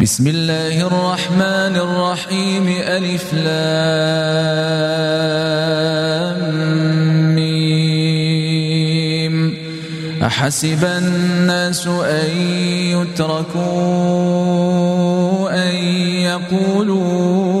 بسم الله الرحمن الرحيم ألف لام ميم. أحسب الناس أن يتركوا أن يقولوا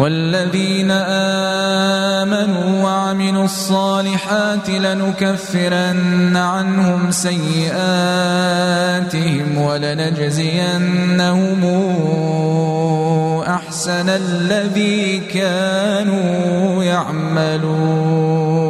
والذين آمنوا وعملوا الصالحات لنكفرن عنهم سيئاتهم ولنجزينهم أحسن الذي كانوا يعملون.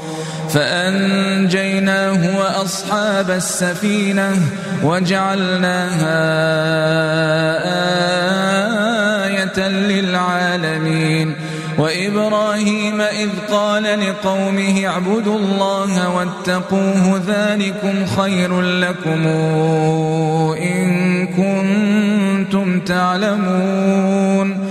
فأنجيناه وأصحاب السفينة وجعلناها آية للعالمين. وإبراهيم إذ قال لقومه اعبدوا الله واتقوه ذلكم خير لكم إن كنتم تعلمون.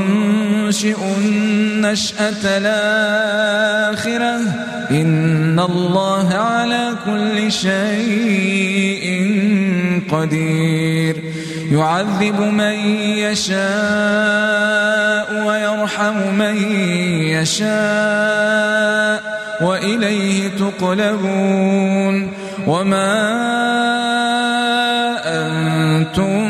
ينشئ النشأة الآخرة. إن الله على كل شيء قدير. يعذب من يشاء ويرحم من يشاء وإليه تقلبون. وما أنتم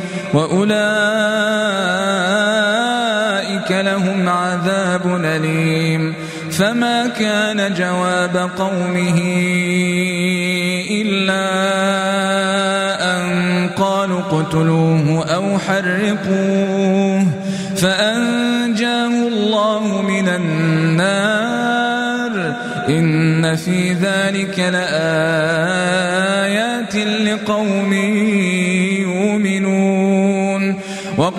وأولئك لهم عذاب أليم. فما كان جواب قومه إلا أن قالوا اقتلوه أو حرقوه. فأنجاه الله من النار. إن في ذلك لآيات لقوم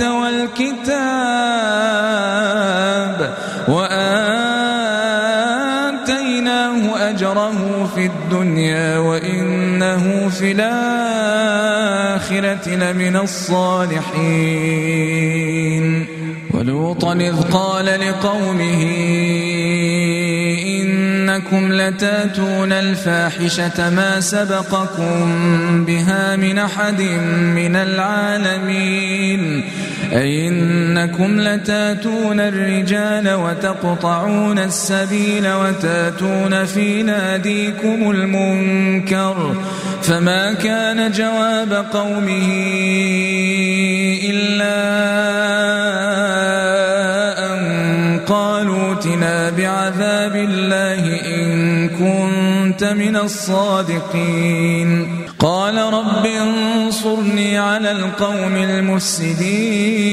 والكتاب وآتيناه أجره في الدنيا وإنه في الآخرة لمن الصالحين. ولوطا إذ قال لقومه إنكم لتأتون الفاحشة ما سبقكم بها من أحد من العالمين. أئنكم لتاتون الرجال وتقطعون السبيل وتاتون في ناديكم المنكر فما كان جواب قومه إلا أن قالوا اتنا بعذاب الله إن كنت من الصادقين. قال رب انصرني على القوم المفسدين.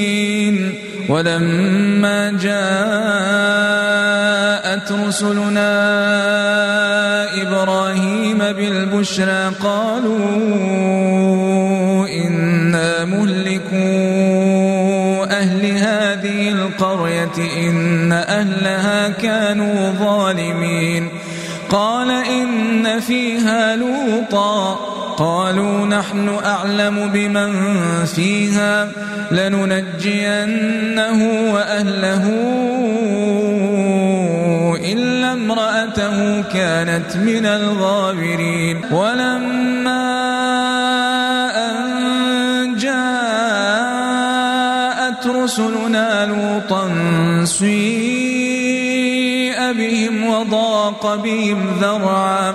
ولما جاءت رسلنا إبراهيم بالبشرى قالوا إنا مهلكوا أهل هذه القرية إن أهلها كانوا ظالمين. قال إن فيها لوطا. قالوا نحن أعلم بمن فيها لننجينه وأهله إلا امرأته كانت من الغابرين. ولما أن جاءت رسلنا لوطا سيء بهم وضاق بهم ذرعا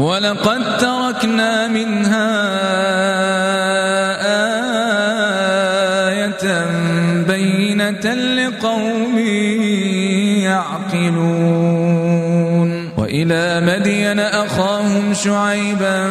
ولقد تركنا منها آية بينة لقوم يعقلون. وإلى مدين أخاهم شعيبا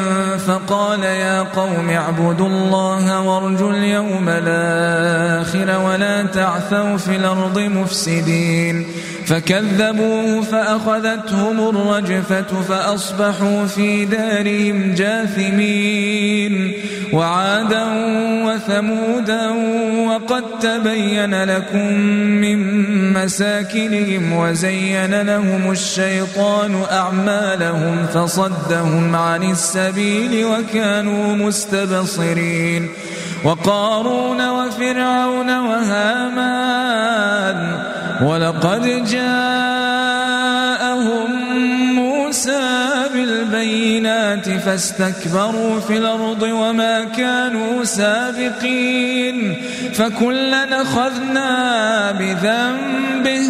فقال يا قوم اعبدوا الله وارجوا اليوم الآخر ولا تعثوا في الأرض مفسدين. فكذبوه فأخذتهم الرجفة فأصبحوا في دارهم جاثمين. وعادا وثمودا وقد تبين لكم من مساكنهم وزين لهم الشيطان أعمالهم فصدهم عن السبيل وكانوا مستبصرين وقارون وفرعون وهامان ولقد جاءهم موسى بالبينات فاستكبروا في الأرض وما كانوا سابقين فكلا أخذنا بذنبه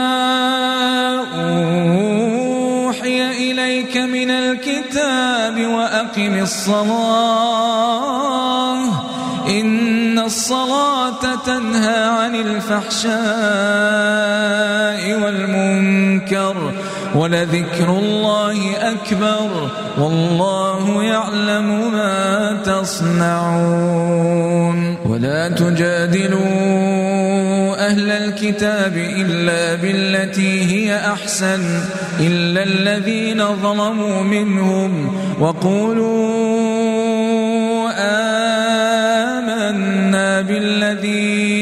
الصلاة. إن الصلاة تنهى عن الفحشاء والمنكر ولذكر الله أكبر والله يعلم ما تصنعون. ولا تجادلوا أهل الكتاب إلا بالتي هي أحسن إلا الذين ظلموا منهم وقولوا آمنا بالذي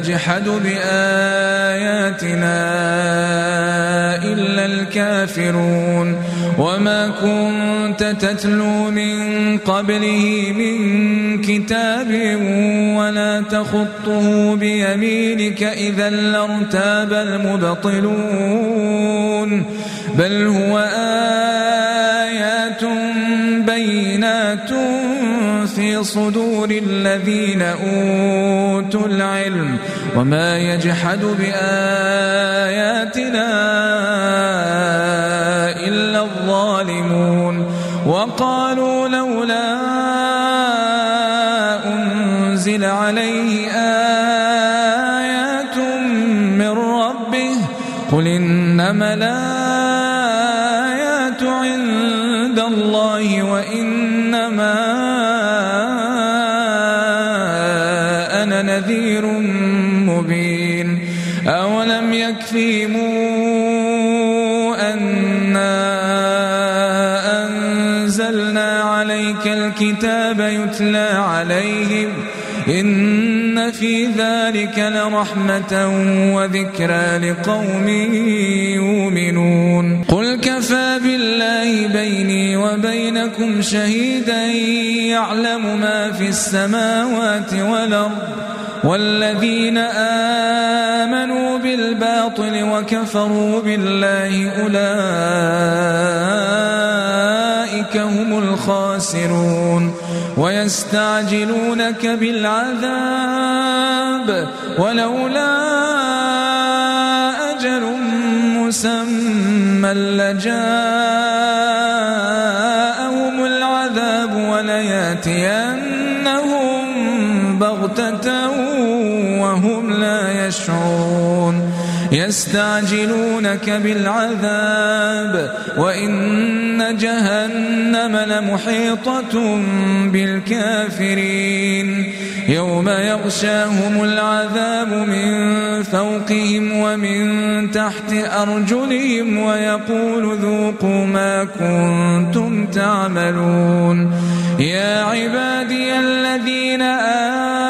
يجحد بآياتنا إلا الكافرون. وما كنت تتلو من قبله من كتاب ولا تخطه بيمينك إذا لارتاب المبطلون. بل هو آيات بينات صدور الذين أوتوا العلم وما يجحد بآياتنا الكتاب يتلى عليهم إن في ذلك لرحمة وذكرى لقوم يؤمنون. قل كفى بالله بيني وبينكم شهيدا يعلم ما في السماوات والأرض والذين آمنوا بالباطل وكفروا بالله أولئك هم الخاسرون ويستعجلونك بالعذاب ولولا أجل مسمى لجاءهم العذاب وليأتينهم بغتة وهم لا يشعرون يستعجلونك بالعذاب جهنم لمحيطة بالكافرين يوم يغشاهم العذاب من فوقهم ومن تحت أرجلهم ويقول ذوقوا ما كنتم تعملون يا عبادي الذين آمنوا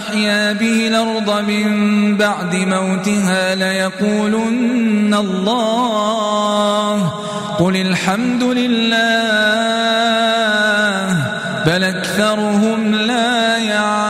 فأحيا به الأرض من بعد موتها ليقولن الله قل الحمد لله بل أكثرهم لا يعقلون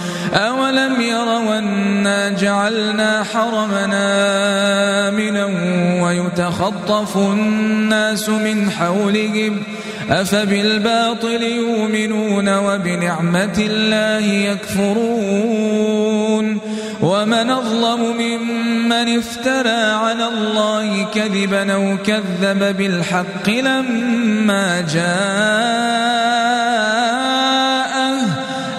أولم يروا أنا جعلنا حرمنا آمنا ويتخطف الناس من حولهم أفبالباطل يؤمنون وبنعمة الله يكفرون ومن أظلم ممن افترى على الله كذبا أو كذب بالحق لما جاءه